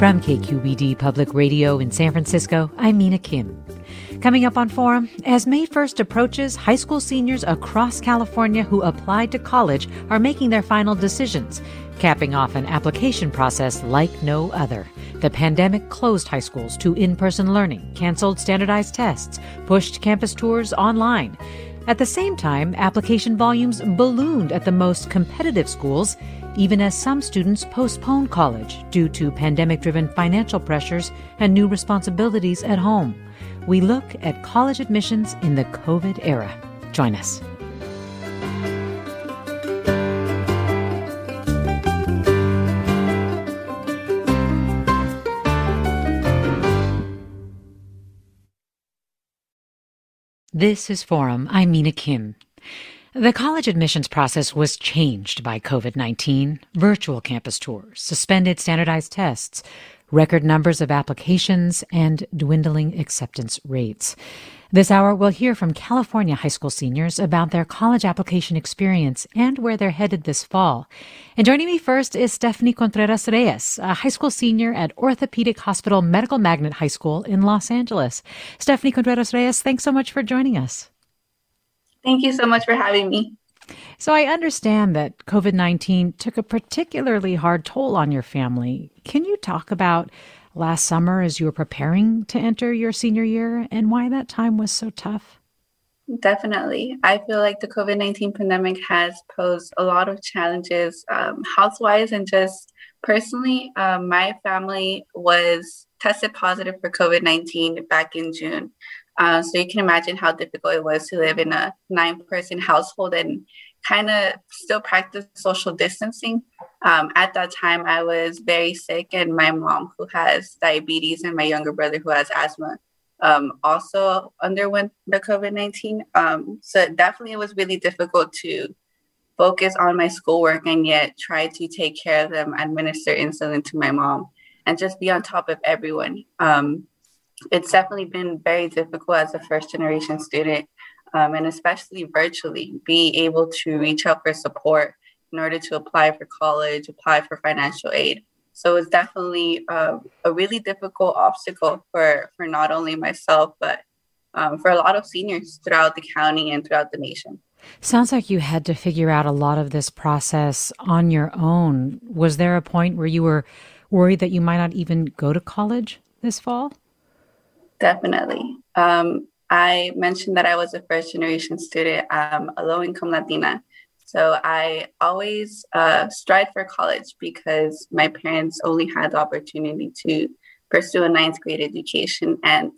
From KQED Public Radio in San Francisco, I'm Mina Kim. Coming up on Forum, as May 1st approaches, high school seniors across California who applied to college are making their final decisions, capping off an application process like no other. The pandemic closed high schools to in person learning, canceled standardized tests, pushed campus tours online. At the same time, application volumes ballooned at the most competitive schools even as some students postpone college due to pandemic driven financial pressures and new responsibilities at home. We look at college admissions in the COVID era. Join us. This is Forum. I'm Mina Kim. The college admissions process was changed by COVID 19. Virtual campus tours, suspended standardized tests, record numbers of applications, and dwindling acceptance rates. This hour, we'll hear from California high school seniors about their college application experience and where they're headed this fall. And joining me first is Stephanie Contreras Reyes, a high school senior at Orthopedic Hospital Medical Magnet High School in Los Angeles. Stephanie Contreras Reyes, thanks so much for joining us. Thank you so much for having me. So, I understand that COVID 19 took a particularly hard toll on your family. Can you talk about last summer as you were preparing to enter your senior year and why that time was so tough? Definitely. I feel like the COVID 19 pandemic has posed a lot of challenges um, health wise and just personally. Um, my family was tested positive for COVID 19 back in June. Uh, so you can imagine how difficult it was to live in a nine person household and kind of still practice social distancing. Um, at that time, I was very sick, and my mom, who has diabetes, and my younger brother, who has asthma, um, also underwent the COVID 19. Um, so definitely, it was really difficult to focus on my schoolwork and yet try to take care of them, administer insulin to my mom, and just be on top of everyone. Um, it's definitely been very difficult as a first generation student um, and especially virtually be able to reach out for support in order to apply for college apply for financial aid so it's definitely uh, a really difficult obstacle for for not only myself but um, for a lot of seniors throughout the county and throughout the nation Sounds like you had to figure out a lot of this process on your own. Was there a point where you were worried that you might not even go to college this fall? Definitely. Um, I mentioned that I was a first generation student, um, a low income Latina. So I always uh, strive for college because my parents only had the opportunity to pursue a ninth grade education. And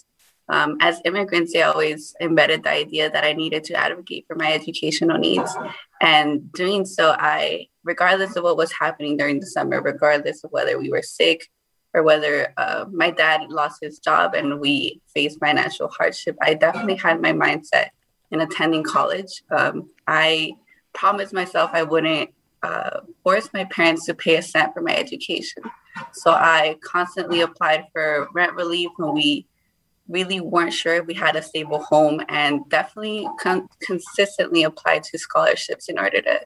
um, as immigrants, they always embedded the idea that I needed to advocate for my educational needs. And doing so, I, regardless of what was happening during the summer, regardless of whether we were sick, or whether uh, my dad lost his job and we faced financial hardship, I definitely had my mindset in attending college. Um, I promised myself I wouldn't uh, force my parents to pay a cent for my education. So I constantly applied for rent relief when we really weren't sure if we had a stable home and definitely con- consistently applied to scholarships in order to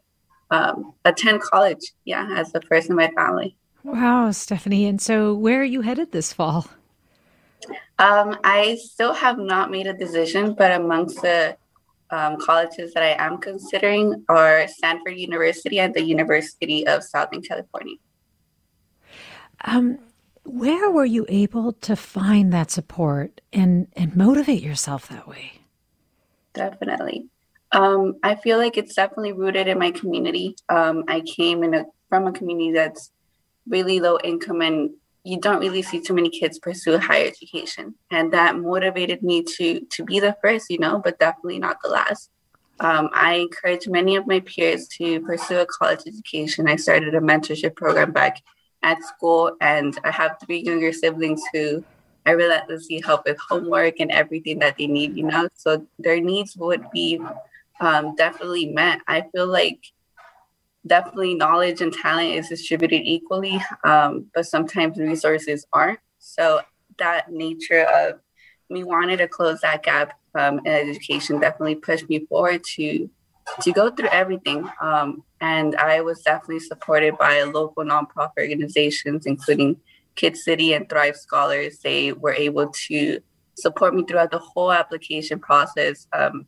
um, attend college, yeah, as the first in my family. Wow, Stephanie. And so, where are you headed this fall? Um, I still have not made a decision, but amongst the um, colleges that I am considering are Stanford University and the University of Southern California. Um, where were you able to find that support and, and motivate yourself that way? Definitely. Um, I feel like it's definitely rooted in my community. Um, I came in a, from a community that's really low income and you don't really see too many kids pursue higher education. And that motivated me to to be the first you know but definitely not the last. Um, i encourage many of my peers to pursue a college education. I started a mentorship program back at school and i have three younger siblings who i relentlessly help with homework and everything that they need you know? So their needs would be um, definitely met. I feel like definitely knowledge and talent is distributed equally, um, but sometimes resources aren't. So that nature of me wanting to close that gap um, in education definitely pushed me forward to to go through everything. Um, and I was definitely supported by local nonprofit organizations, including Kid City and Thrive Scholars. They were able to support me throughout the whole application process, um,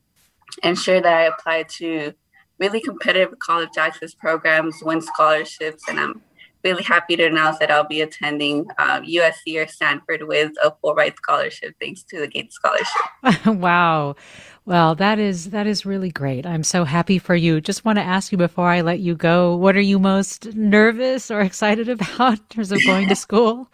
ensure that I applied to really competitive college access programs, win scholarships, and I'm really happy to announce that I'll be attending um, USC or Stanford with a full ride scholarship thanks to the Gates Scholarship. wow. Well, that is that is really great. I'm so happy for you. Just want to ask you before I let you go, what are you most nervous or excited about in terms of going to school?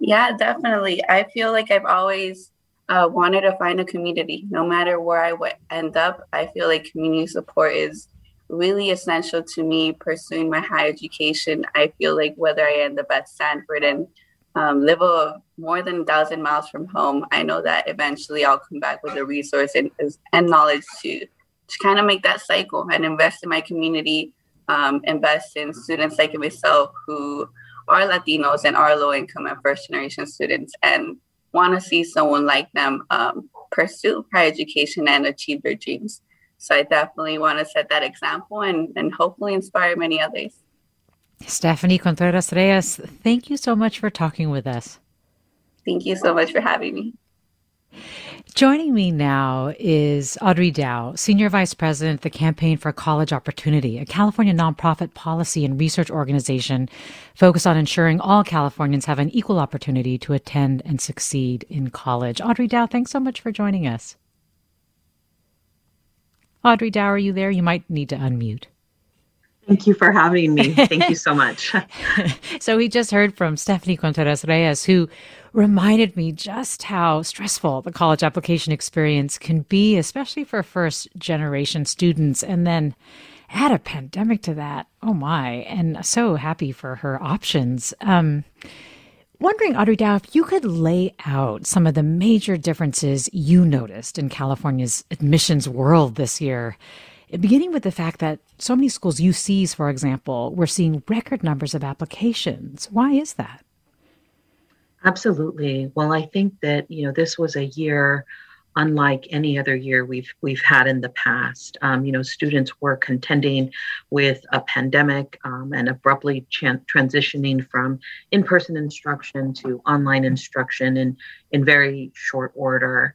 yeah, definitely. I feel like I've always uh, wanted to find a community. No matter where I would end up, I feel like community support is really essential to me pursuing my higher education. I feel like whether I end up at Stanford and um, live a, more than a thousand miles from home, I know that eventually I'll come back with a resource and, and knowledge to, to kind of make that cycle and invest in my community, um, invest in students like myself who are Latinos and are low income and first generation students and want to see someone like them um, pursue higher education and achieve their dreams. So I definitely want to set that example and, and hopefully inspire many others. Stephanie Contreras Reyes, thank you so much for talking with us. Thank you so much for having me. Joining me now is Audrey Dow, Senior Vice President, of the Campaign for College Opportunity, a California nonprofit policy and research organization focused on ensuring all Californians have an equal opportunity to attend and succeed in college. Audrey Dow, thanks so much for joining us. Audrey Dow, are you there? You might need to unmute. Thank you for having me. Thank you so much. so we just heard from Stephanie Contreras Reyes, who reminded me just how stressful the college application experience can be, especially for first generation students. And then add a pandemic to that. Oh my. And so happy for her options. Um, wondering, Audrey Dow, if you could lay out some of the major differences you noticed in California's admissions world this year beginning with the fact that so many schools, UCs, for example, we're seeing record numbers of applications. Why is that? Absolutely. Well, I think that you know this was a year unlike any other year we've we've had in the past. Um, you know, students were contending with a pandemic um, and abruptly transitioning from in-person instruction to online instruction in in very short order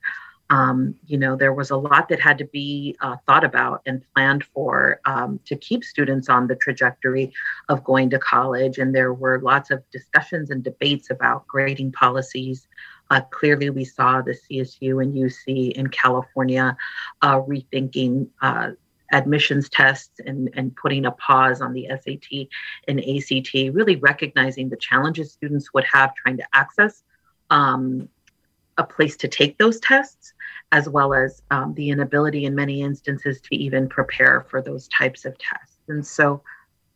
um, you know, there was a lot that had to be uh, thought about and planned for um, to keep students on the trajectory of going to college. And there were lots of discussions and debates about grading policies. Uh, clearly, we saw the CSU and UC in California uh, rethinking uh, admissions tests and, and putting a pause on the SAT and ACT, really recognizing the challenges students would have trying to access um, a place to take those tests, as well as um, the inability in many instances to even prepare for those types of tests. And so,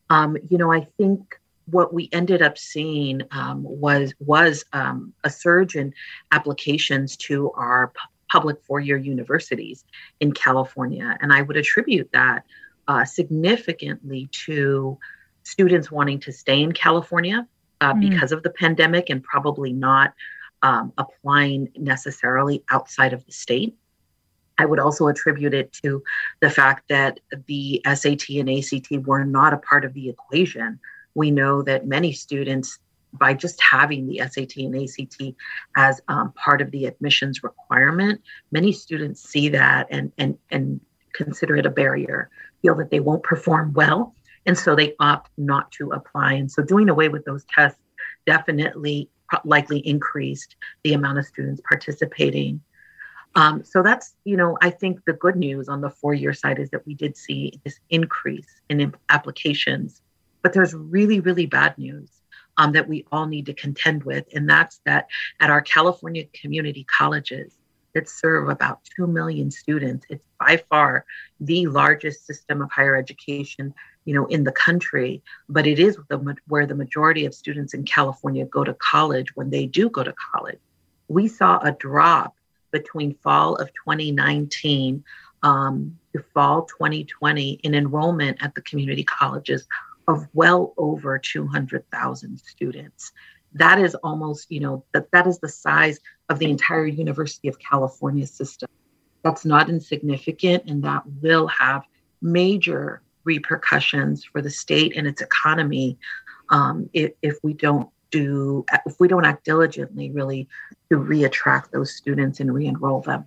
um, you know, I think what we ended up seeing um, was was um, a surge in applications to our pu- public four-year universities in California, and I would attribute that uh, significantly to students wanting to stay in California uh, mm. because of the pandemic and probably not um, applying necessarily outside of the state. I would also attribute it to the fact that the SAT and ACT were not a part of the equation. We know that many students by just having the SAT and ACT as um, part of the admissions requirement, many students see that and and and consider it a barrier, feel that they won't perform well, and so they opt not to apply. And so doing away with those tests definitely likely increased the amount of students participating. Um, so that's, you know, I think the good news on the four year side is that we did see this increase in applications. But there's really, really bad news um, that we all need to contend with. And that's that at our California community colleges that serve about 2 million students, it's by far the largest system of higher education you know in the country but it is the, where the majority of students in california go to college when they do go to college we saw a drop between fall of 2019 um, to fall 2020 in enrollment at the community colleges of well over 200,000 students. That is almost, you know, that, that is the size of the entire University of California system. That's not insignificant, and that will have major repercussions for the state and its economy um, if, if we don't do if we don't act diligently really to reattract those students and re-enroll them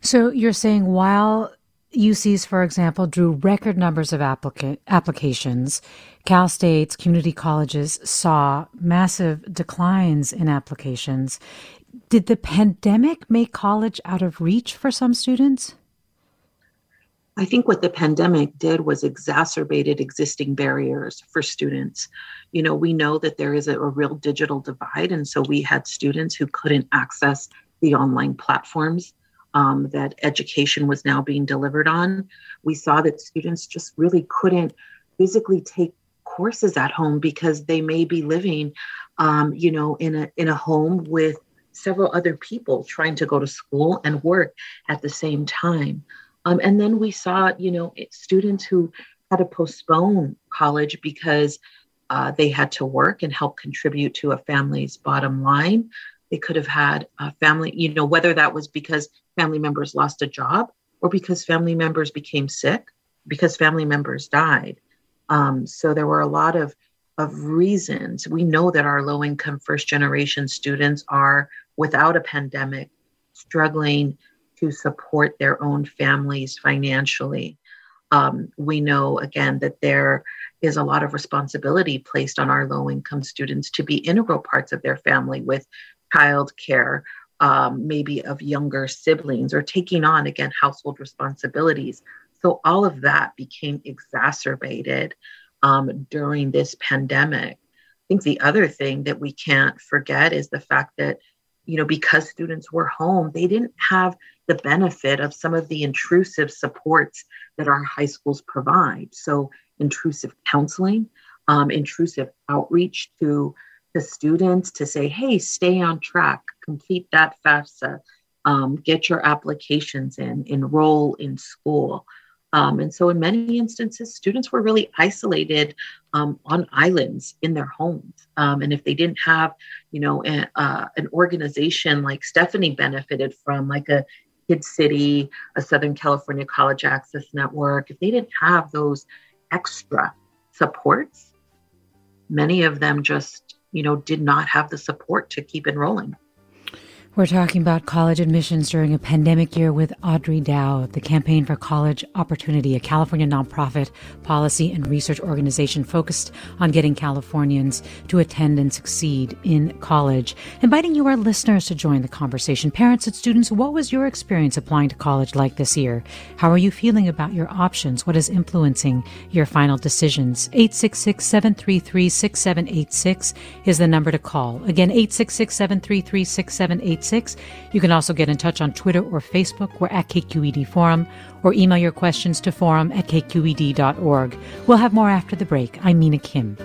so you're saying while UCs, for example, drew record numbers of applica- applications. Cal State's community colleges saw massive declines in applications. Did the pandemic make college out of reach for some students? I think what the pandemic did was exacerbated existing barriers for students. You know, we know that there is a, a real digital divide, and so we had students who couldn't access the online platforms um, that education was now being delivered on. We saw that students just really couldn't physically take courses at home because they may be living, um, you know, in a in a home with several other people trying to go to school and work at the same time. Um, and then we saw, you know, students who had to postpone college because uh, they had to work and help contribute to a family's bottom line. They could have had a family, you know, whether that was because family members lost a job or because family members became sick, because family members died. Um, so there were a lot of, of reasons. We know that our low income first generation students are, without a pandemic, struggling to support their own families financially. Um, we know again that there is a lot of responsibility placed on our low income students to be integral parts of their family with child care, um, maybe of younger siblings, or taking on, again, household responsibilities. So all of that became exacerbated um, during this pandemic. I think the other thing that we can't forget is the fact that, you know, because students were home, they didn't have the benefit of some of the intrusive supports that our high schools provide. So, intrusive counseling, um, intrusive outreach to the students to say, hey, stay on track, complete that FAFSA, um, get your applications in, enroll in school. Um, and so, in many instances, students were really isolated um, on islands in their homes. Um, and if they didn't have, you know, a, uh, an organization like Stephanie benefited from, like a Kid City, a Southern California College Access Network, if they didn't have those extra supports, many of them just you know, did not have the support to keep enrolling. We're talking about college admissions during a pandemic year with Audrey Dow, the Campaign for College Opportunity, a California nonprofit policy and research organization focused on getting Californians to attend and succeed in college. Inviting you, our listeners, to join the conversation. Parents and students, what was your experience applying to college like this year? How are you feeling about your options? What is influencing your final decisions? 866 733 6786 is the number to call. Again, 866 733 6786. You can also get in touch on Twitter or Facebook. We're at KQED Forum, or email your questions to forum at kqed.org. We'll have more after the break. I'm Mina Kim.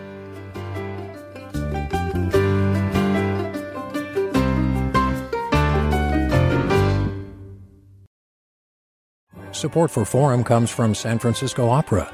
Support for Forum comes from San Francisco Opera.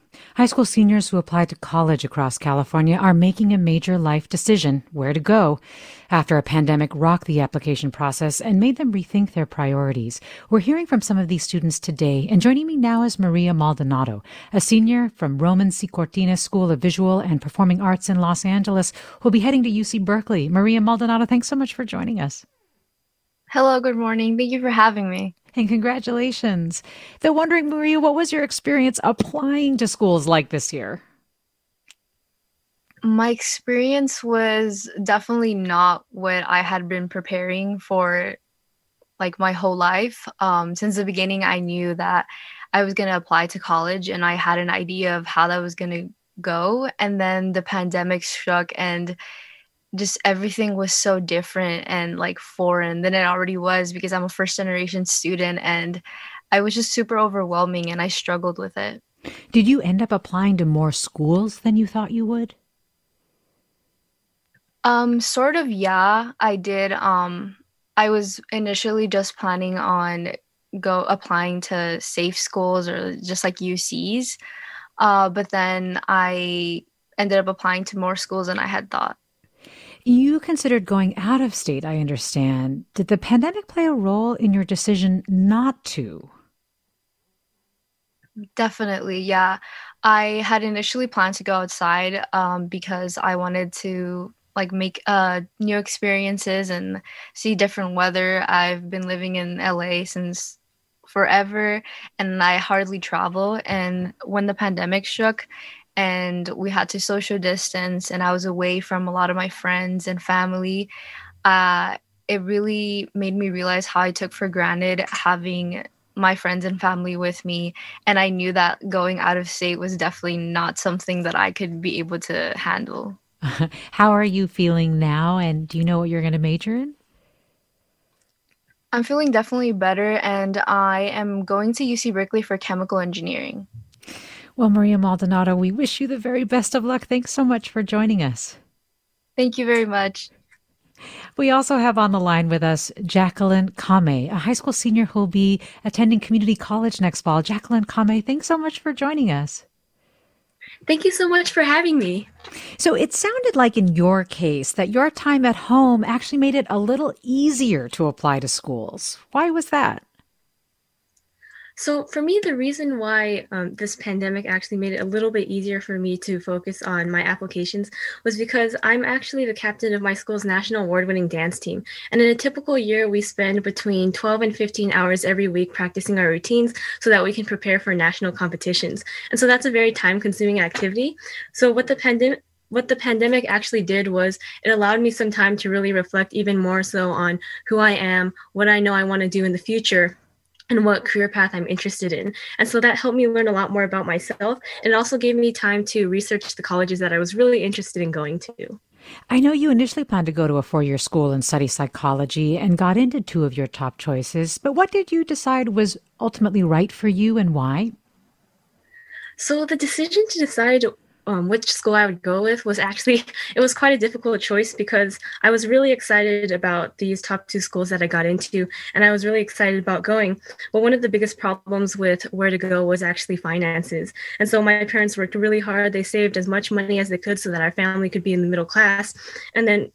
High school seniors who applied to college across California are making a major life decision where to go after a pandemic rocked the application process and made them rethink their priorities. We're hearing from some of these students today, and joining me now is Maria Maldonado, a senior from Ramón C. Cortines School of Visual and Performing Arts in Los Angeles, who'll be heading to UC Berkeley. Maria Maldonado, thanks so much for joining us. Hello, good morning. Thank you for having me and congratulations. They're wondering, Maria, what was your experience applying to schools like this year? My experience was definitely not what I had been preparing for like my whole life. Um, since the beginning, I knew that I was going to apply to college and I had an idea of how that was going to go. And then the pandemic struck and just everything was so different and like foreign than it already was because I'm a first generation student and I was just super overwhelming and I struggled with it. Did you end up applying to more schools than you thought you would? Um sort of yeah, I did um I was initially just planning on go applying to safe schools or just like UCs. Uh, but then I ended up applying to more schools than I had thought. You considered going out of state, I understand. Did the pandemic play a role in your decision not to? Definitely, yeah. I had initially planned to go outside um, because I wanted to like make uh, new experiences and see different weather. I've been living in LA since forever and I hardly travel. And when the pandemic struck, and we had to social distance and i was away from a lot of my friends and family. Uh, it really made me realize how i took for granted having my friends and family with me and i knew that going out of state was definitely not something that i could be able to handle. How are you feeling now and do you know what you're going to major in? I'm feeling definitely better and i am going to uc berkeley for chemical engineering well, Maria Maldonado, we wish you the very best of luck. Thanks so much for joining us. Thank you very much. We also have on the line with us Jacqueline Kame, a high school senior who will be attending community college next fall. Jacqueline Kame, thanks so much for joining us. Thank you so much for having me. So it sounded like in your case that your time at home actually made it a little easier to apply to schools. Why was that? So, for me, the reason why um, this pandemic actually made it a little bit easier for me to focus on my applications was because I'm actually the captain of my school's national award winning dance team. And in a typical year, we spend between 12 and 15 hours every week practicing our routines so that we can prepare for national competitions. And so that's a very time consuming activity. So, what the pandemic what the pandemic actually did was it allowed me some time to really reflect even more so on who I am, what I know I want to do in the future, and what career path I'm interested in. And so that helped me learn a lot more about myself. And it also gave me time to research the colleges that I was really interested in going to. I know you initially planned to go to a four year school and study psychology and got into two of your top choices, but what did you decide was ultimately right for you and why? So the decision to decide um, which school I would go with was actually it was quite a difficult choice because I was really excited about these top two schools that I got into, and I was really excited about going. But one of the biggest problems with where to go was actually finances, and so my parents worked really hard. They saved as much money as they could so that our family could be in the middle class, and then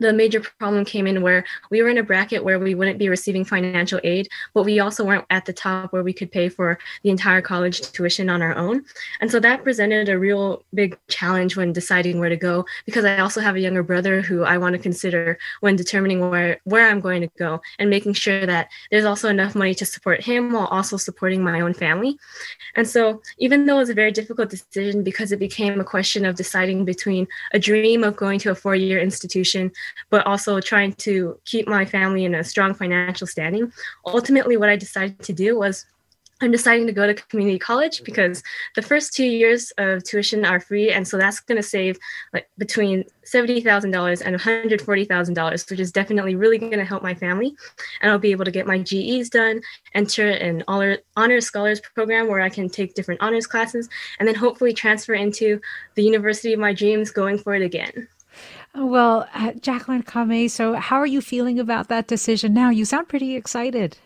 the major problem came in where we were in a bracket where we wouldn't be receiving financial aid, but we also weren't at the top where we could pay for the entire college tuition on our own. And so that presented a real big challenge when deciding where to go because I also have a younger brother who I want to consider when determining where, where I'm going to go and making sure that there's also enough money to support him while also supporting my own family. And so even though it was a very difficult decision because it became a question of deciding between a dream of going to a four-year institution but also trying to keep my family in a strong financial standing. Ultimately, what I decided to do was I'm deciding to go to community college because the first two years of tuition are free, and so that's going to save like between seventy thousand dollars and one hundred forty thousand dollars, which is definitely really going to help my family. And I'll be able to get my GEs done, enter an honor honors scholars program where I can take different honors classes, and then hopefully transfer into the university of my dreams, going for it again. Well, uh, Jacqueline Kame, so how are you feeling about that decision now? You sound pretty excited.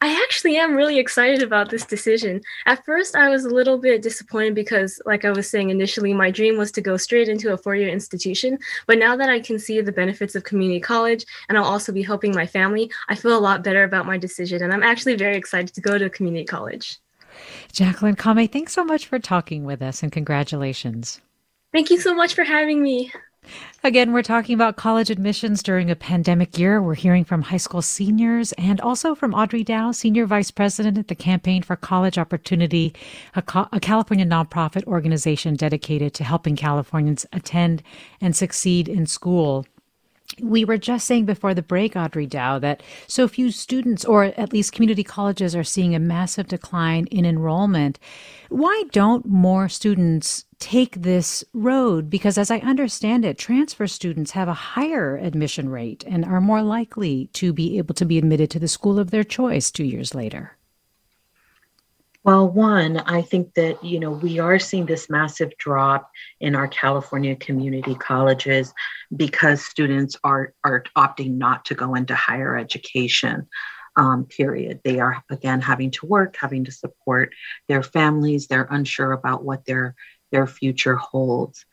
I actually am really excited about this decision. At first, I was a little bit disappointed because, like I was saying initially, my dream was to go straight into a four year institution. But now that I can see the benefits of community college and I'll also be helping my family, I feel a lot better about my decision. And I'm actually very excited to go to community college. Jacqueline Kame, thanks so much for talking with us and congratulations. Thank you so much for having me. Again, we're talking about college admissions during a pandemic year. We're hearing from high school seniors and also from Audrey Dow, Senior Vice President at the Campaign for College Opportunity, a, co- a, California nonprofit organization dedicated to helping Californians attend and succeed in school. We were just saying before the break, Audrey Dow, that so few students, or at least community colleges, are seeing a massive decline in enrollment. Why don't more students take this road? Because as I understand it, transfer students have a higher admission rate and are more likely to be able to be admitted to the school of their choice two years later. Well, one, I think that, you know, we are seeing this massive drop in our California community colleges because students are, are opting not to go into higher education. Um, period. They are again having to work, having to support their families. They're unsure about what their their future holds.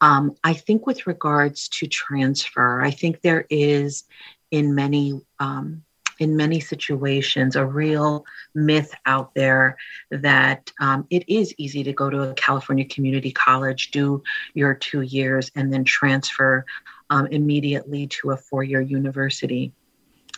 Um, I think with regards to transfer, I think there is in many um, in many situations a real myth out there that um, it is easy to go to a California community college, do your two years, and then transfer um, immediately to a four year university.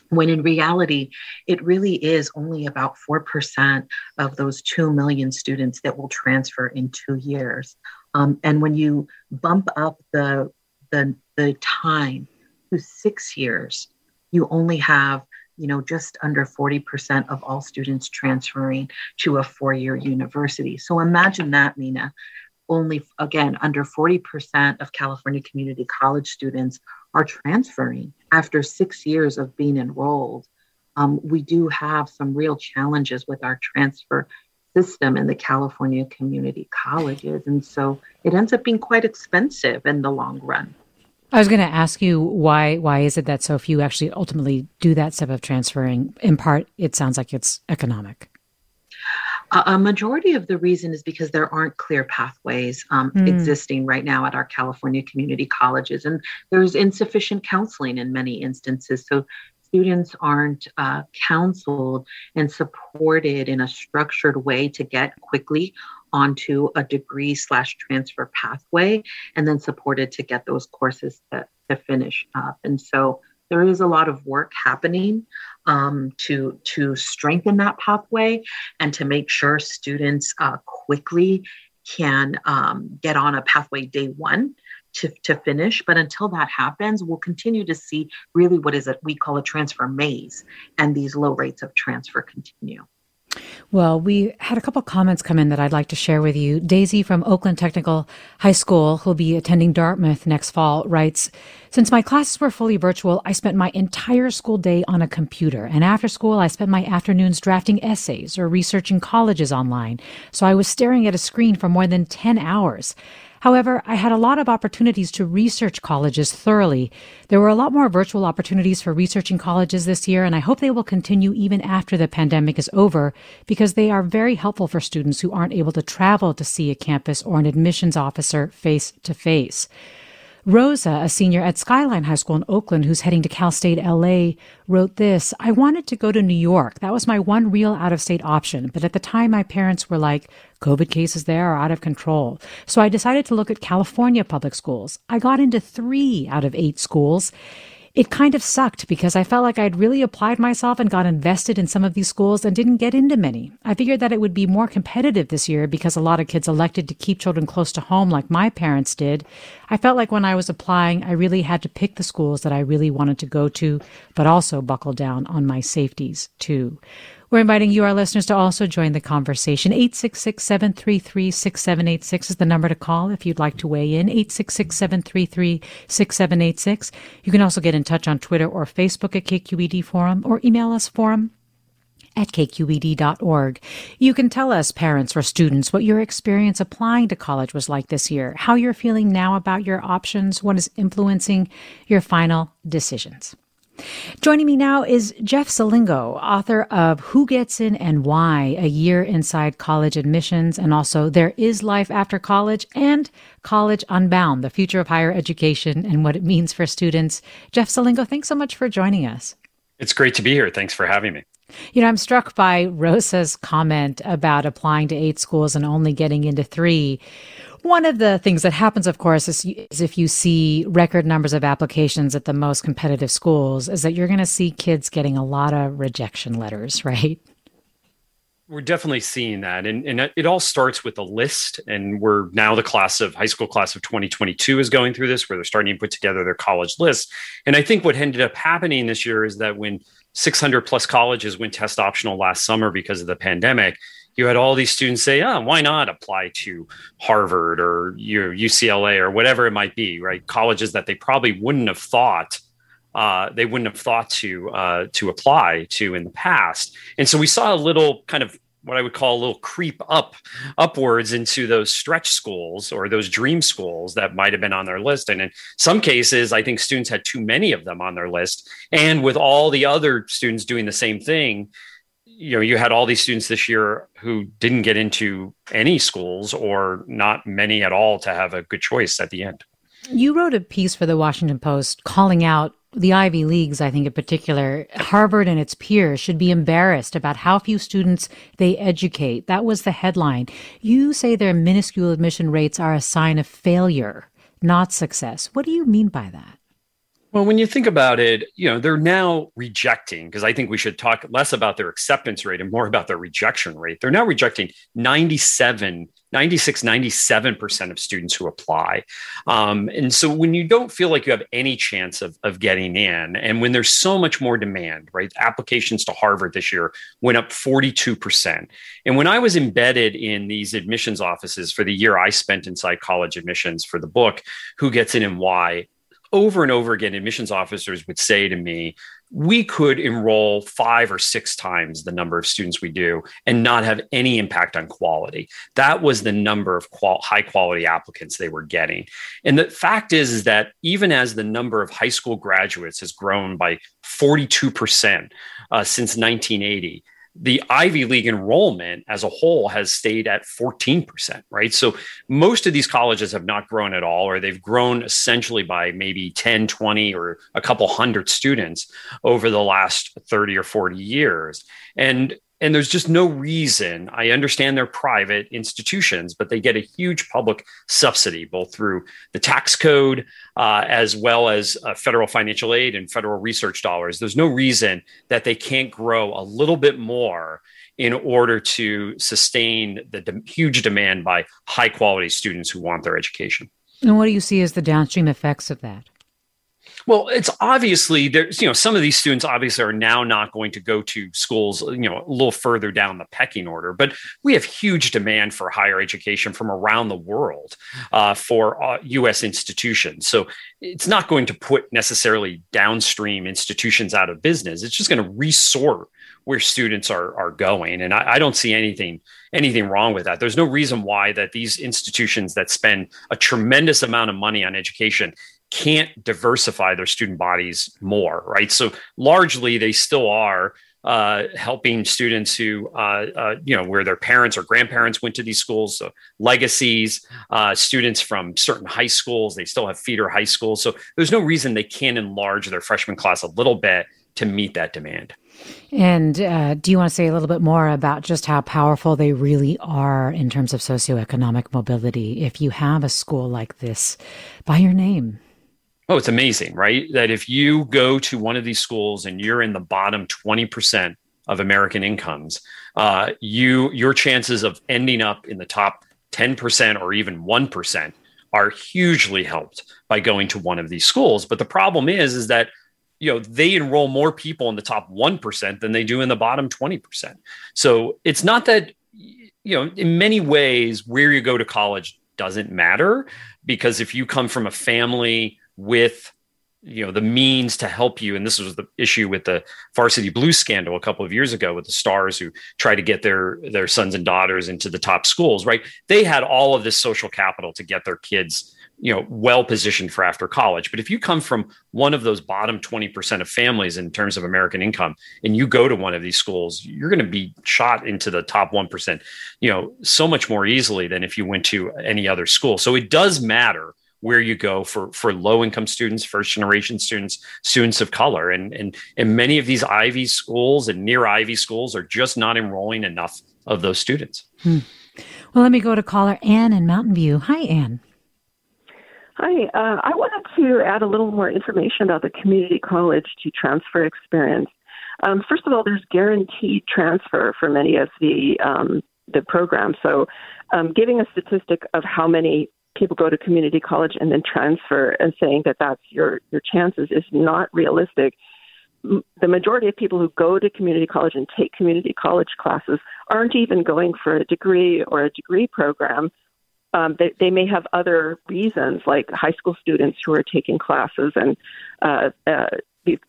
When in reality, it really is only about 4% of those 2 million students that will transfer in two years. Um, and when you bump up the, the, the time to six years, you only have you know, just under 40% of all students transferring to a four year university. So imagine that, Mina. Only, again, under 40% of California community college students are transferring after six years of being enrolled. Um, we do have some real challenges with our transfer system in the California community colleges. And so it ends up being quite expensive in the long run. I was going to ask you why why is it that so few actually ultimately do that step of transferring? In part, it sounds like it's economic. A majority of the reason is because there aren't clear pathways um, mm. existing right now at our California community colleges, and there's insufficient counseling in many instances. So students aren't uh, counseled and supported in a structured way to get quickly onto a degree slash transfer pathway and then supported to get those courses to, to finish up. And so there is a lot of work happening um, to to strengthen that pathway and to make sure students uh, quickly can um, get on a pathway day one to, to finish. But until that happens, we'll continue to see really what is it we call a transfer maze, and these low rates of transfer continue. Well, we had a couple comments come in that I'd like to share with you. Daisy from Oakland Technical High School, who'll be attending Dartmouth next fall, writes, Since my classes were fully virtual, I spent my entire school day on a computer. And after school, I spent my afternoons drafting essays or researching colleges online. So I was staring at a screen for more than 10 hours. However, I had a lot of opportunities to research colleges thoroughly. There were a lot more virtual opportunities for researching colleges this year, and I hope they will continue even after the pandemic is over because they are very helpful for students who aren't able to travel to see a campus or an admissions officer face to face. Rosa, a senior at Skyline High School in Oakland who's heading to Cal State LA, wrote this I wanted to go to New York. That was my one real out of state option. But at the time, my parents were like, COVID cases there are out of control. So I decided to look at California public schools. I got into three out of eight schools it kind of sucked because I felt like I'd really applied myself and got invested in some of these schools and didn't get into many. I figured that it would be more competitive this year because a lot of kids elected to keep children close to home like my parents did. I felt like when I was applying, I really had to pick the schools that I really wanted to go to, but also buckle down on my safeties too. We're inviting you, our listeners, to also join the conversation. 866 733 6786 is the number to call if you'd like to weigh in. 866 733 6786. You can also get in touch on Twitter or Facebook at KQED Forum or email us forum at kqed.org. You can tell us, parents or students, what your experience applying to college was like this year, how you're feeling now about your options, what is influencing your final decisions. Joining me now is Jeff Selingo, author of Who Gets In and Why, a year inside college admissions, and also There is Life After College and College Unbound, the future of higher education and what it means for students. Jeff Selingo, thanks so much for joining us. It's great to be here. Thanks for having me. You know, I'm struck by Rosa's comment about applying to eight schools and only getting into three. One of the things that happens, of course, is, is if you see record numbers of applications at the most competitive schools, is that you're going to see kids getting a lot of rejection letters, right? We're definitely seeing that. And, and it all starts with a list. And we're now the class of high school class of 2022 is going through this, where they're starting to put together their college list. And I think what ended up happening this year is that when 600 plus colleges went test optional last summer because of the pandemic, you had all these students say, "Oh, why not apply to Harvard or your UCLA or whatever it might be?" Right, colleges that they probably wouldn't have thought uh, they wouldn't have thought to uh, to apply to in the past. And so we saw a little kind of what I would call a little creep up upwards into those stretch schools or those dream schools that might have been on their list. And in some cases, I think students had too many of them on their list. And with all the other students doing the same thing, you know, you had all these students this year who didn't get into any schools or not many at all to have a good choice at the end. You wrote a piece for the Washington Post calling out the Ivy Leagues, I think in particular, Harvard and its peers should be embarrassed about how few students they educate. That was the headline. You say their minuscule admission rates are a sign of failure, not success. What do you mean by that? Well, when you think about it, you know, they're now rejecting because I think we should talk less about their acceptance rate and more about their rejection rate. They're now rejecting 97, 96, 97% of students who apply. Um, and so when you don't feel like you have any chance of, of getting in, and when there's so much more demand, right? Applications to Harvard this year went up 42%. And when I was embedded in these admissions offices for the year I spent inside college admissions for the book, Who Gets In and Why, over and over again, admissions officers would say to me, we could enroll five or six times the number of students we do and not have any impact on quality. That was the number of qual- high quality applicants they were getting. And the fact is, is that even as the number of high school graduates has grown by 42% uh, since 1980, the Ivy League enrollment as a whole has stayed at 14%, right? So most of these colleges have not grown at all, or they've grown essentially by maybe 10, 20, or a couple hundred students over the last 30 or 40 years. And and there's just no reason. I understand they're private institutions, but they get a huge public subsidy, both through the tax code uh, as well as uh, federal financial aid and federal research dollars. There's no reason that they can't grow a little bit more in order to sustain the de- huge demand by high quality students who want their education. And what do you see as the downstream effects of that? Well, it's obviously there's, you know, some of these students obviously are now not going to go to schools, you know, a little further down the pecking order, but we have huge demand for higher education from around the world uh, for uh, U.S. institutions. So it's not going to put necessarily downstream institutions out of business. It's just going to resort where students are are going, and I, I don't see anything anything wrong with that. There's no reason why that these institutions that spend a tremendous amount of money on education can't diversify their student bodies more, right? So largely they still are uh, helping students who, uh, uh, you know, where their parents or grandparents went to these schools, so legacies, uh, students from certain high schools, they still have feeder high schools. So there's no reason they can't enlarge their freshman class a little bit to meet that demand. And uh, do you want to say a little bit more about just how powerful they really are in terms of socioeconomic mobility if you have a school like this by your name? Oh, it's amazing, right? That if you go to one of these schools and you're in the bottom 20% of American incomes, uh, you your chances of ending up in the top 10% or even 1% are hugely helped by going to one of these schools. But the problem is, is that you know they enroll more people in the top 1% than they do in the bottom 20% so it's not that you know in many ways where you go to college doesn't matter because if you come from a family with you know the means to help you. And this was the issue with the varsity blues scandal a couple of years ago with the stars who tried to get their their sons and daughters into the top schools right? They had all of this social capital to get their kids you know well positioned for after college. But if you come from one of those bottom 20% of families in terms of american income and you go to one of these schools you're going to be shot into the top 1% you know so much more easily than if you went to any other school. So it does matter where you go for for low income students, first generation students, students of color, and and and many of these Ivy schools and near Ivy schools are just not enrolling enough of those students. Hmm. Well, let me go to caller Ann in Mountain View. Hi, Ann. Hi, uh, I wanted to add a little more information about the community college to transfer experience. Um, first of all, there's guaranteed transfer for many of the um, the programs. So, um, giving a statistic of how many people go to community college and then transfer and saying that that's your your chances is not realistic. The majority of people who go to community college and take community college classes aren't even going for a degree or a degree program. Um, they, they may have other reasons, like high school students who are taking classes and uh, uh,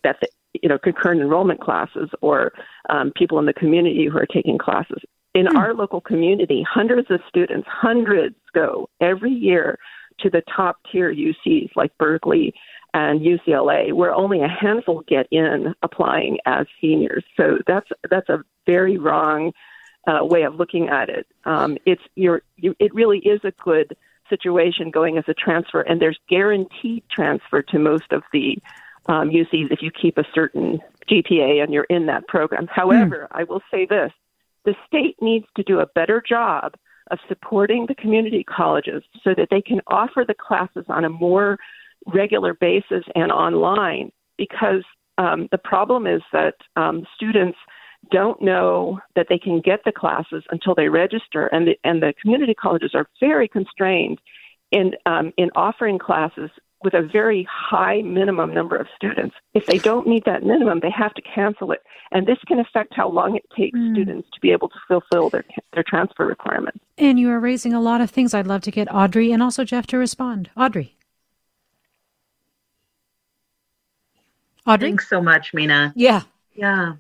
that you know concurrent enrollment classes, or um, people in the community who are taking classes in hmm. our local community, hundreds of students, hundreds go every year to the top tier UCs like Berkeley and UCLA, where only a handful get in applying as seniors. So that's that's a very wrong uh, way of looking at it. Um, it's you're, you, it really is a good situation going as a transfer, and there's guaranteed transfer to most of the um, UCs if you keep a certain GPA and you're in that program. However, mm. I will say this: the state needs to do a better job of supporting the community colleges so that they can offer the classes on a more regular basis and online because um, the problem is that um, students don't know that they can get the classes until they register, and the, and the community colleges are very constrained in um, in offering classes with a very high minimum number of students. If they don't meet that minimum, they have to cancel it. And this can affect how long it takes mm. students to be able to fulfill their, their transfer requirements. And you are raising a lot of things. I'd love to get Audrey and also Jeff to respond. Audrey. Audrey? Thanks so much, Mina. Yeah. Yeah.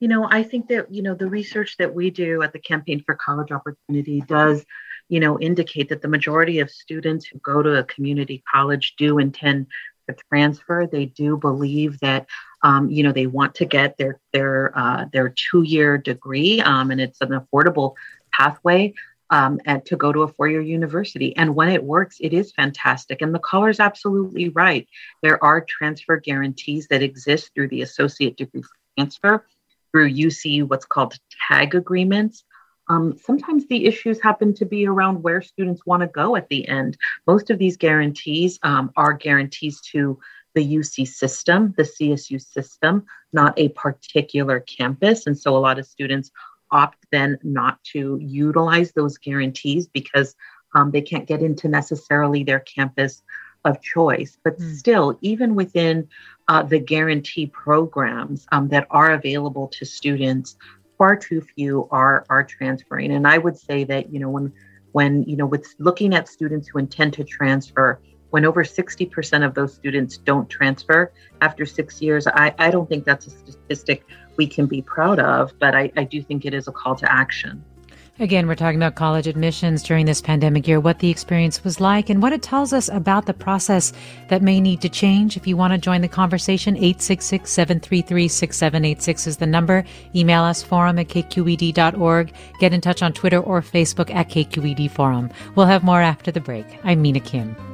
You know, I think that, you know, the research that we do at the Campaign for College Opportunity does you know, indicate that the majority of students who go to a community college do intend to transfer. They do believe that, um, you know, they want to get their their uh, their two year degree, um, and it's an affordable pathway. Um, to go to a four-year university. And when it works, it is fantastic. And the caller's absolutely right. There are transfer guarantees that exist through the associate degree transfer, through UC what's called TAG agreements. Um, sometimes the issues happen to be around where students want to go at the end. Most of these guarantees um, are guarantees to the UC system, the CSU system, not a particular campus. And so a lot of students opt then not to utilize those guarantees because um, they can't get into necessarily their campus of choice. But mm. still, even within uh, the guarantee programs um, that are available to students, far too few are are transferring. And I would say that you know when when you know with looking at students who intend to transfer, when over 60% of those students don't transfer after six years, I, I don't think that's a statistic we can be proud of, but I, I do think it is a call to action. Again, we're talking about college admissions during this pandemic year, what the experience was like, and what it tells us about the process that may need to change. If you want to join the conversation, 866 733 6786 is the number. Email us forum at kqed.org. Get in touch on Twitter or Facebook at KQED Forum. We'll have more after the break. I'm Mina Kim.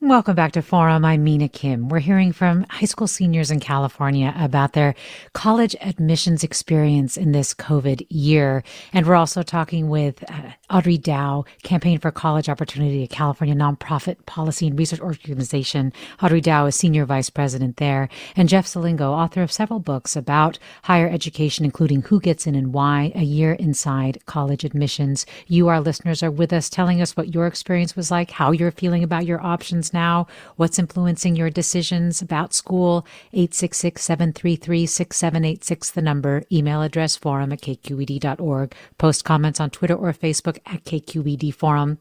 Welcome back to Forum. I'm Mina Kim. We're hearing from high school seniors in California about their college admissions experience in this COVID year. And we're also talking with uh, Audrey Dow, Campaign for College Opportunity, a California nonprofit policy and research organization. Audrey Dow is Senior Vice President there. And Jeff Selingo, author of several books about higher education, including Who Gets In and Why, A Year Inside College Admissions. You, our listeners, are with us telling us what your experience was like, how you're feeling about your options now, what's influencing your decisions about school. 866 733 6786, the number. Email address forum at kqed.org. Post comments on Twitter or Facebook at KQED Forum.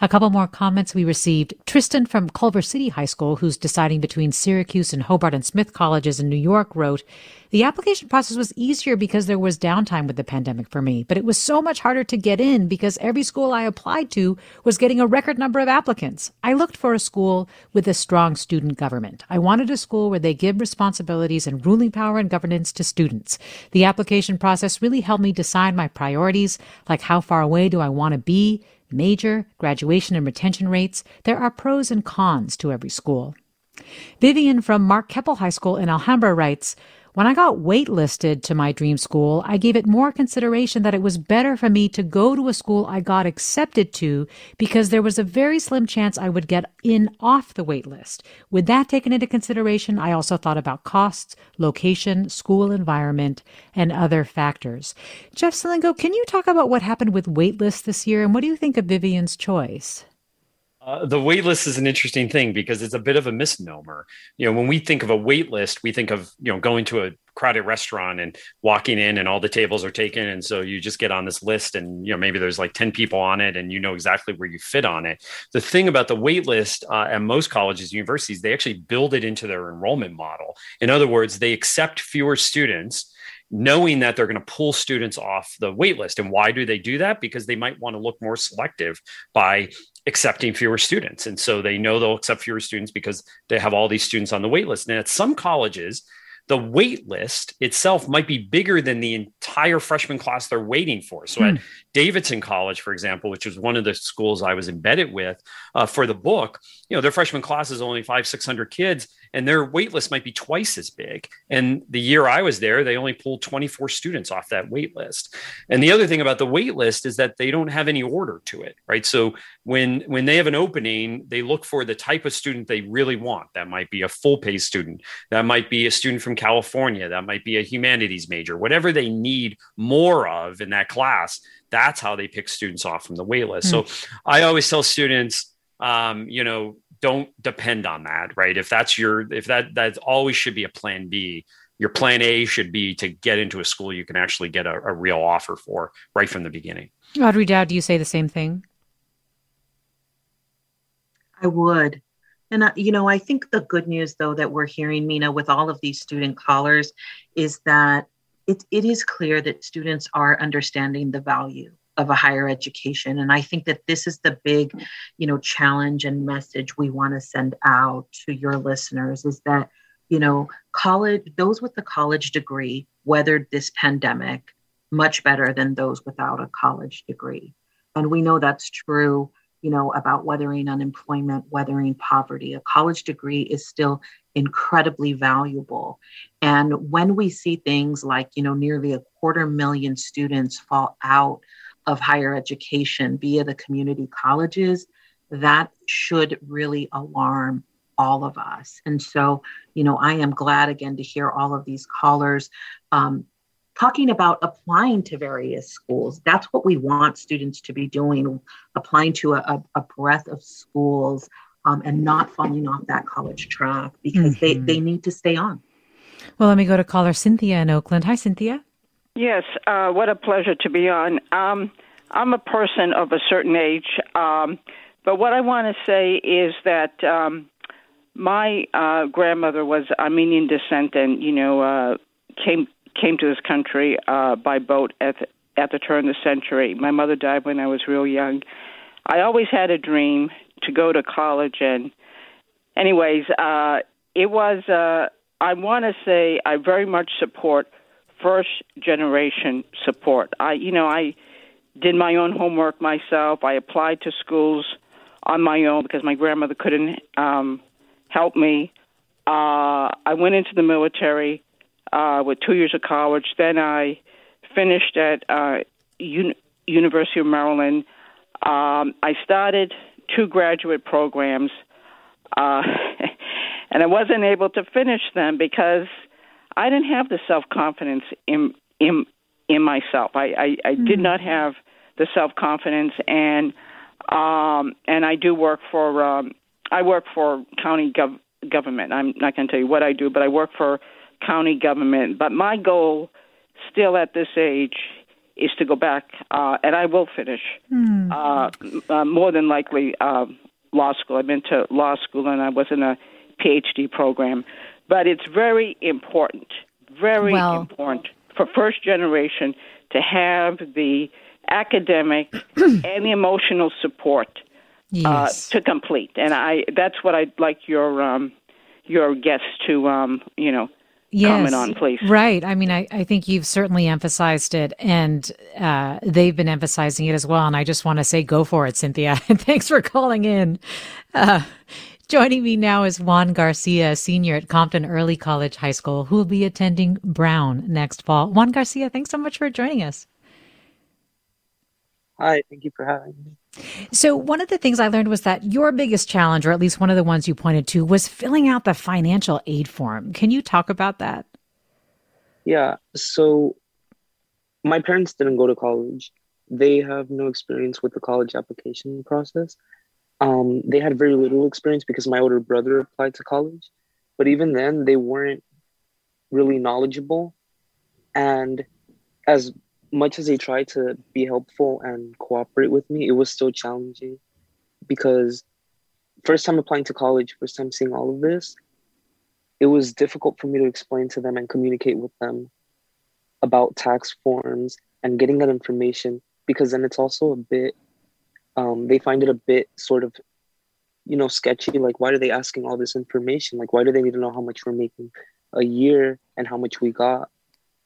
A couple more comments we received. Tristan from Culver City High School, who's deciding between Syracuse and Hobart and Smith colleges in New York, wrote, the application process was easier because there was downtime with the pandemic for me, but it was so much harder to get in because every school I applied to was getting a record number of applicants. I looked for a school with a strong student government. I wanted a school where they give responsibilities and ruling power and governance to students. The application process really helped me decide my priorities, like how far away do I want to be, major, graduation and retention rates. There are pros and cons to every school. Vivian from Mark Keppel High School in Alhambra writes, when I got waitlisted to my dream school, I gave it more consideration that it was better for me to go to a school I got accepted to because there was a very slim chance I would get in off the waitlist. With that taken into consideration, I also thought about costs, location, school environment, and other factors. Jeff Selingo, can you talk about what happened with waitlists this year and what do you think of Vivian's choice? Uh, the wait list is an interesting thing because it's a bit of a misnomer. You know, when we think of a wait list, we think of, you know, going to a crowded restaurant and walking in and all the tables are taken. And so you just get on this list and, you know, maybe there's like 10 people on it and you know exactly where you fit on it. The thing about the wait list uh, at most colleges, universities, they actually build it into their enrollment model. In other words, they accept fewer students knowing that they're going to pull students off the waitlist. And why do they do that? Because they might want to look more selective by accepting fewer students. And so they know they'll accept fewer students because they have all these students on the wait list. And at some colleges, the wait list itself might be bigger than the entire freshman class they're waiting for. So at hmm. Davidson College, for example, which was one of the schools I was embedded with uh, for the book, you know, their freshman class is only five, 600 kids and their wait list might be twice as big. And the year I was there, they only pulled 24 students off that wait list. And the other thing about the wait list is that they don't have any order to it, right? So when when they have an opening, they look for the type of student they really want. That might be a full pay student, that might be a student from California, that might be a humanities major, whatever they need more of in that class. That's how they pick students off from the wait list. Mm. So I always tell students, um, you know, don't depend on that, right? If that's your, if that, that always should be a plan B. Your plan A should be to get into a school you can actually get a, a real offer for right from the beginning. Audrey Dow, do you say the same thing? I would. And, uh, you know, I think the good news, though, that we're hearing, Mina, with all of these student callers is that it, it is clear that students are understanding the value of a higher education. And i think that this is the big you know challenge and message we want to send out to your listeners is that you know college those with a college degree weathered this pandemic much better than those without a college degree. And we know that's true you know about weathering unemployment weathering poverty. A college degree is still incredibly valuable. And when we see things like you know nearly a quarter million students fall out of higher education via the community colleges, that should really alarm all of us. And so, you know, I am glad again to hear all of these callers um, talking about applying to various schools. That's what we want students to be doing, applying to a, a breadth of schools um, and not falling off that college track because mm-hmm. they, they need to stay on. Well, let me go to caller Cynthia in Oakland. Hi, Cynthia. Yes, uh, what a pleasure to be on. Um, I'm a person of a certain age, um, but what I want to say is that um, my uh, grandmother was Armenian descent, and you know uh, came came to this country uh, by boat at the, at the turn of the century. My mother died when I was real young. I always had a dream to go to college, and anyways, uh, it was. Uh, I want to say I very much support first generation support. I, you know, I did my own homework myself. I applied to schools on my own because my grandmother couldn't um, help me. Uh, I went into the military uh, with two years of college. Then I finished at uh, Un- University of Maryland. Um, I started two graduate programs, uh, and I wasn't able to finish them because I didn't have the self confidence in in in myself. I I, I mm-hmm. did not have the self confidence, and um, and I do work for um, I work for county gov- government. I'm not going to tell you what I do, but I work for county government. But my goal, still at this age, is to go back, uh, and I will finish. Mm. Uh, uh, more than likely, uh, law school. I've been to law school, and I was in a PhD program. But it's very important, very well, important for first generation to have the academic and the emotional support uh, yes. uh, to complete. And I that's what I'd like your um, your guests to um, you know yes, comment on, please. Right. I mean, I, I think you've certainly emphasized it, and uh, they've been emphasizing it as well. And I just want to say, go for it, Cynthia. And thanks for calling in. Uh, joining me now is Juan Garcia, senior at Compton Early College High School, who will be attending Brown next fall. Juan Garcia, thanks so much for joining us. Hi, thank you for having me. So, one of the things I learned was that your biggest challenge, or at least one of the ones you pointed to, was filling out the financial aid form. Can you talk about that? Yeah. So, my parents didn't go to college. They have no experience with the college application process. Um, they had very little experience because my older brother applied to college. But even then, they weren't really knowledgeable. And as much as they tried to be helpful and cooperate with me, it was still challenging because first time applying to college, first time seeing all of this, it was difficult for me to explain to them and communicate with them about tax forms and getting that information because then it's also a bit um, they find it a bit sort of you know sketchy like why are they asking all this information like why do they need to know how much we're making a year and how much we got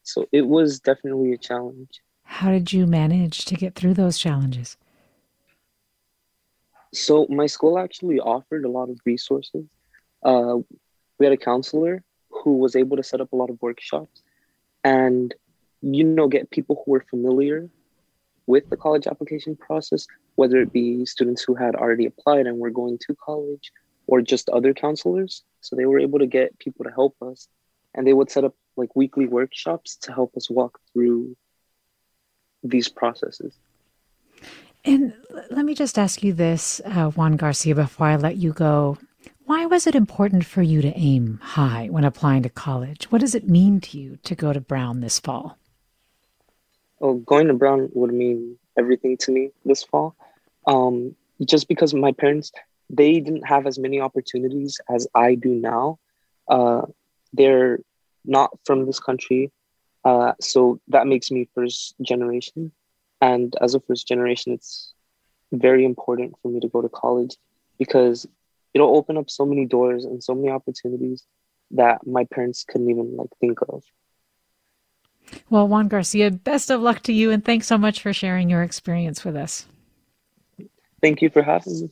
so it was definitely a challenge. How did you manage to get through those challenges? So my school actually offered a lot of resources. Uh, we had a counselor who was able to set up a lot of workshops and you know get people who were familiar with the college application process whether it be students who had already applied and were going to college or just other counselors so they were able to get people to help us and they would set up like weekly workshops to help us walk through these processes. And let me just ask you this, uh, Juan Garcia, before I let you go. Why was it important for you to aim high when applying to college? What does it mean to you to go to Brown this fall? Well, going to Brown would mean everything to me this fall. Um, just because my parents, they didn't have as many opportunities as I do now. Uh, they're not from this country. Uh, so that makes me first generation. And as a first generation, it's very important for me to go to college because it'll open up so many doors and so many opportunities that my parents couldn't even like think of. Well, Juan Garcia, best of luck to you and thanks so much for sharing your experience with us. Thank you for having me.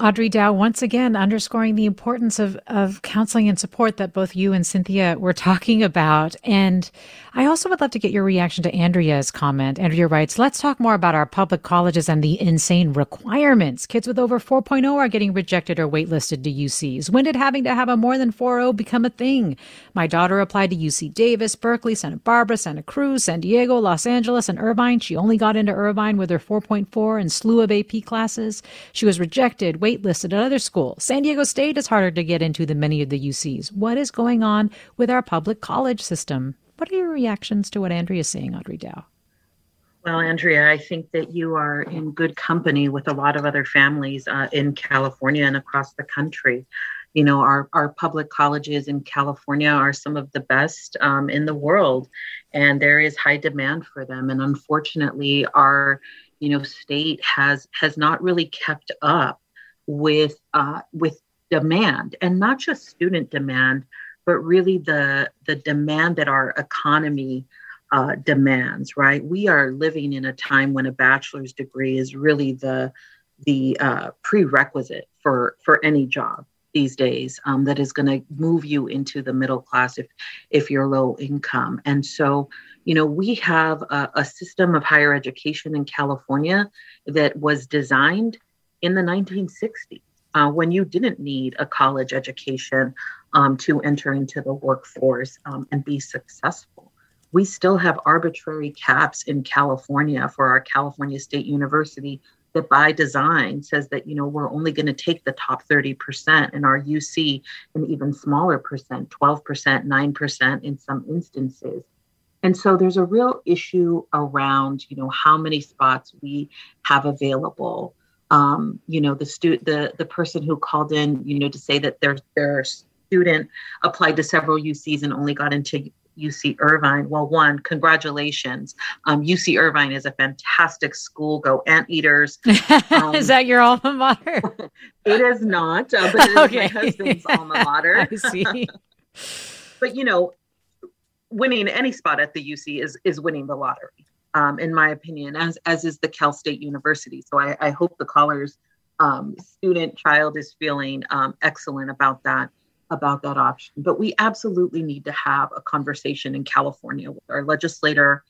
Audrey Dow, once again, underscoring the importance of, of counseling and support that both you and Cynthia were talking about. And I also would love to get your reaction to Andrea's comment. Andrea writes, let's talk more about our public colleges and the insane requirements. Kids with over 4.0 are getting rejected or waitlisted to UCs. When did having to have a more than 4.0 become a thing? My daughter applied to UC Davis, Berkeley, Santa Barbara, Santa Cruz, San Diego, Los Angeles, and Irvine. She only got into Irvine with her 4.4 and slew of AP classes. She was rejected, waitlisted at other schools. San Diego State is harder to get into than many of the UCs. What is going on with our public college system? What are your reactions to what Andrea is saying, Audrey Dow? Well, Andrea, I think that you are in good company with a lot of other families uh, in California and across the country You know, our, our public colleges in California are some of the best um, in the world, and there is high demand for them. And unfortunately, our you know state has has not really kept up with uh, with demand, and not just student demand, but really the the demand that our economy uh, demands. Right, we are living in a time when a bachelor's degree is really the the uh, prerequisite for for any job these days um, that is going to move you into the middle class if if you're low income and so you know we have a, a system of higher education in california that was designed in the 1960s uh, when you didn't need a college education um, to enter into the workforce um, and be successful. We still have arbitrary caps in california for our california state university that by design says that you know we're only going to take the top 30% in our uc an even smaller percent 12% 9% in some instances. And so there's a real issue around you know how many spots we have available um, you know the stu- the the person who called in you know to say that their their student applied to several ucs and only got into UC Irvine. Well, one, congratulations. Um, UC Irvine is a fantastic school. Go Anteaters. Um, is that your alma mater? it is not, uh, but it is okay. my husband's alma mater. I see. but you know, winning any spot at the UC is is winning the lottery, um, in my opinion, as as is the Cal State University. So I, I hope the caller's um, student child is feeling um, excellent about that about that option. But we absolutely need to have a conversation in California with our legislator,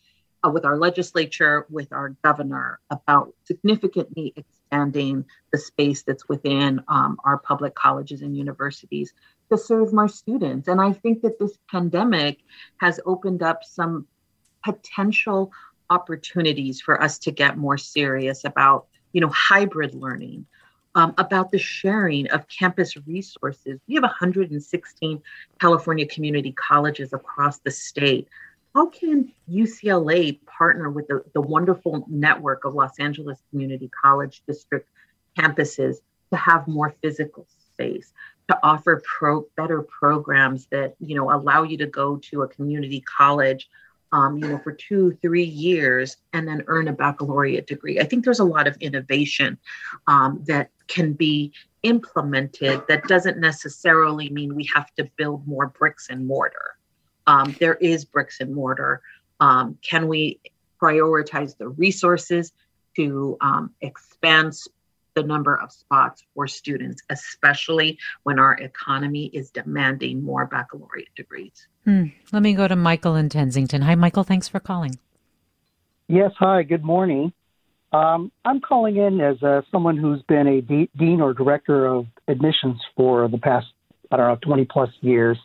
uh, with our legislature, with our governor about significantly expanding the space that's within um, our public colleges and universities to serve more students. And I think that this pandemic has opened up some potential opportunities for us to get more serious about, you know, hybrid learning, um, about the sharing of campus resources. We have 116 California community colleges across the state. How can UCLA partner with the, the wonderful network of Los Angeles Community College District campuses to have more physical space, to offer pro, better programs that you know allow you to go to a community college um, you know, for two, three years and then earn a baccalaureate degree. I think there's a lot of innovation um, that can be implemented that doesn't necessarily mean we have to build more bricks and mortar. Um, there is bricks and mortar. Um, can we prioritize the resources to um, expand the number of spots for students, especially when our economy is demanding more baccalaureate degrees? Hmm. Let me go to Michael in Kensington. Hi, Michael. Thanks for calling. Yes. Hi. Good morning. Um, I'm calling in as uh, someone who's been a de- dean or director of admissions for the past, I don't know, 20 plus years.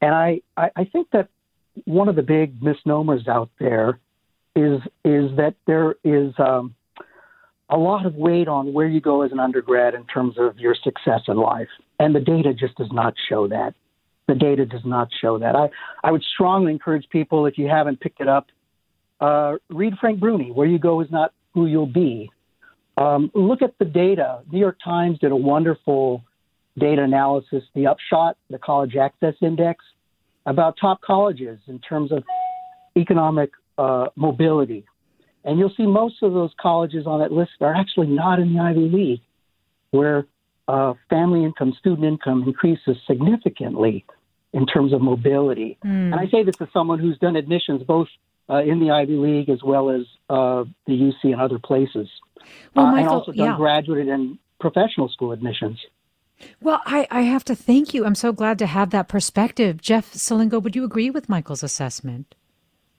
And I, I, I think that one of the big misnomers out there is is that there is um, a lot of weight on where you go as an undergrad in terms of your success in life, and the data just does not show that the data does not show that. I, I would strongly encourage people, if you haven't picked it up, uh, read Frank Bruni. Where you go is not who you'll be. Um, look at the data. New York Times did a wonderful data analysis, the upshot, the College Access Index, about top colleges in terms of economic uh, mobility. And you'll see most of those colleges on that list are actually not in the Ivy League, where uh, family income, student income increases significantly in terms of mobility. Mm. And I say this as someone who's done admissions both uh, in the Ivy League as well as uh, the UC and other places, well, Michael, and also done yeah. graduate and professional school admissions. Well, I, I have to thank you. I'm so glad to have that perspective. Jeff Selingo, would you agree with Michael's assessment?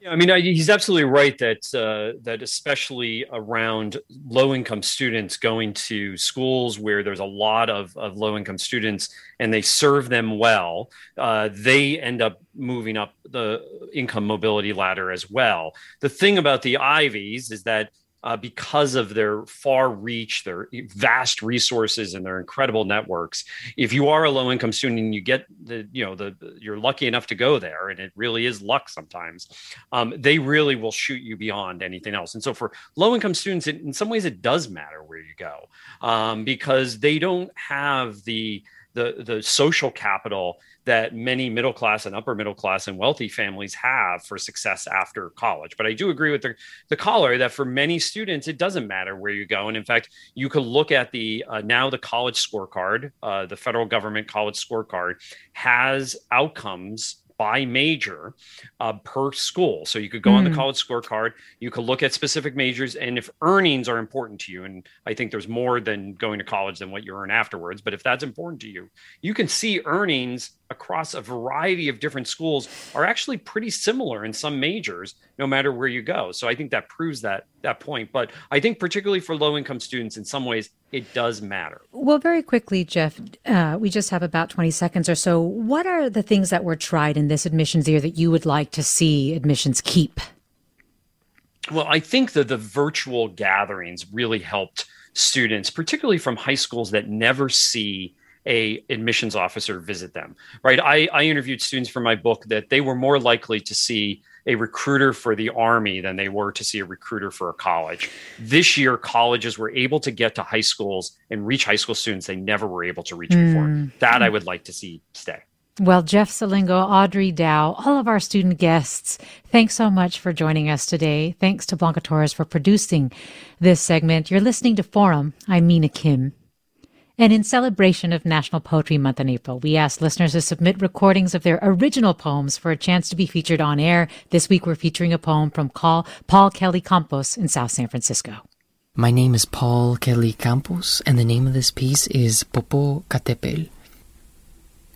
Yeah, I mean, I, he's absolutely right that uh, that especially around low income students going to schools where there's a lot of, of low income students and they serve them well, uh, they end up moving up the income mobility ladder as well. The thing about the Ivies is that uh, because of their far reach, their vast resources, and their incredible networks. If you are a low income student and you get the, you know, the you're lucky enough to go there, and it really is luck sometimes, um, they really will shoot you beyond anything else. And so for low income students, it, in some ways, it does matter where you go um, because they don't have the the the social capital that many middle class and upper middle class and wealthy families have for success after college. But I do agree with the, the caller that for many students, it doesn't matter where you go. And in fact, you can look at the uh, now the college scorecard, uh, the federal government college scorecard has outcomes by major uh, per school. So you could go mm. on the hmm. college scorecard, you could look at specific majors, and if earnings are important to you, and I think there's more than going to college than what you earn afterwards, but if that's important to you, you can see earnings across a variety of different schools are actually pretty similar in some majors no matter where you go. So i think that proves that that point. But i think particularly for low income students in some ways it does matter. Well very quickly jeff uh, we just have about 20 seconds or so. What are the things that were tried in this admissions year that you would like to see admissions keep? Well i think that the virtual gatherings really helped students particularly from high schools that never see a admissions officer visit them right I, I interviewed students for my book that they were more likely to see a recruiter for the army than they were to see a recruiter for a college this year colleges were able to get to high schools and reach high school students they never were able to reach mm. before that i would like to see stay well, Jeff Selingo, Audrey Dow, all of our student guests, thanks so much for joining us today. Thanks to Blanca Torres for producing this segment. You're listening to Forum. I'm Mina Kim. And in celebration of National Poetry Month in April, we asked listeners to submit recordings of their original poems for a chance to be featured on air. This week, we're featuring a poem from Paul Kelly Campos in South San Francisco. My name is Paul Kelly Campos, and the name of this piece is Popocatépetl.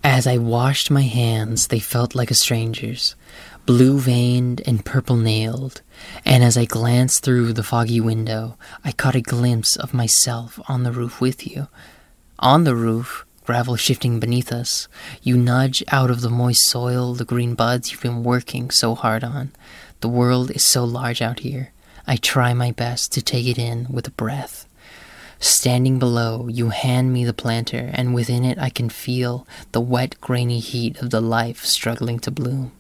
As I washed my hands, they felt like a stranger's, blue veined and purple nailed, and as I glanced through the foggy window, I caught a glimpse of myself on the roof with you on the roof, gravel shifting beneath us, you nudge out of the moist soil the green buds you've been working so hard on. The world is so large out here. I try my best to take it in with a breath. Standing below, you hand me the planter, and within it I can feel the wet, grainy heat of the life struggling to bloom.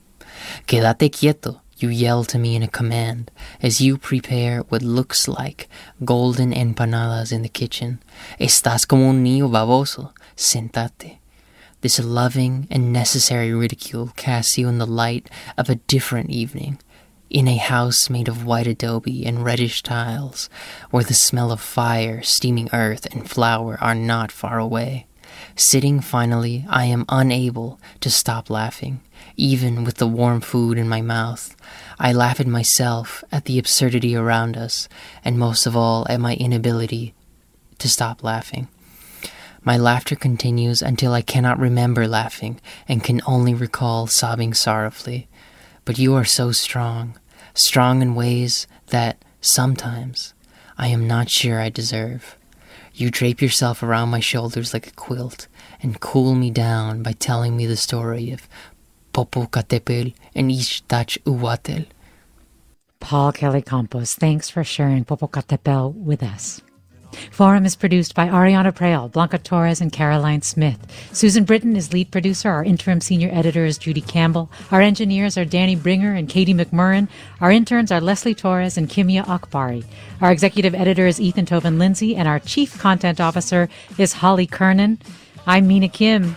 Quédate quieto, you yell to me in a command as you prepare what looks like golden empanadas in the kitchen. Estás como un niño baboso. Sentate. This loving and necessary ridicule casts you in the light of a different evening, in a house made of white adobe and reddish tiles, where the smell of fire, steaming earth, and flour are not far away. Sitting finally, I am unable to stop laughing even with the warm food in my mouth. I laugh at myself, at the absurdity around us, and most of all at my inability to stop laughing. My laughter continues until I cannot remember laughing and can only recall sobbing sorrowfully. But you are so strong, strong in ways that, sometimes, I am not sure I deserve. You drape yourself around my shoulders like a quilt and cool me down by telling me the story of Popocatépetl and Ixtaccíhuatl. Paul Kelly Campos, thanks for sharing Popocatépetl with us. Forum is produced by Ariana Proehl, Blanca Torres, and Caroline Smith. Susan Britton is lead producer. Our interim senior editor is Judy Campbell. Our engineers are Danny Bringer and Katie McMurran. Our interns are Leslie Torres and Kimia Akbari. Our executive editor is Ethan Tobin Lindsay, and our chief content officer is Holly Kernan. I'm Mina Kim.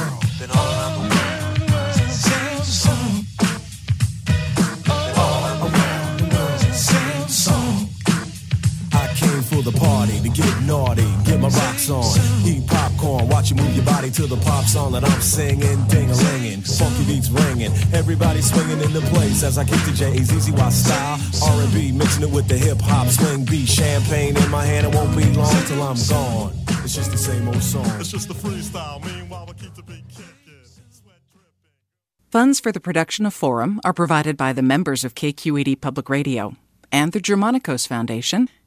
For the party to get naughty, get my rocks on, eat popcorn, watch you move your body to the pop song that I'm singing, ding a linging, funky beats ringing, everybody swinging in the place as I kick the J's easy Y style, R&B mixing it with the hip hop swing beat, champagne in my hand, it won't be long till I'm gone. It's just the same old song. It's just the freestyle. Meanwhile, we keep the beat kicking. Funds for the production of Forum are provided by the members of KQED Public Radio and the Germanicos Foundation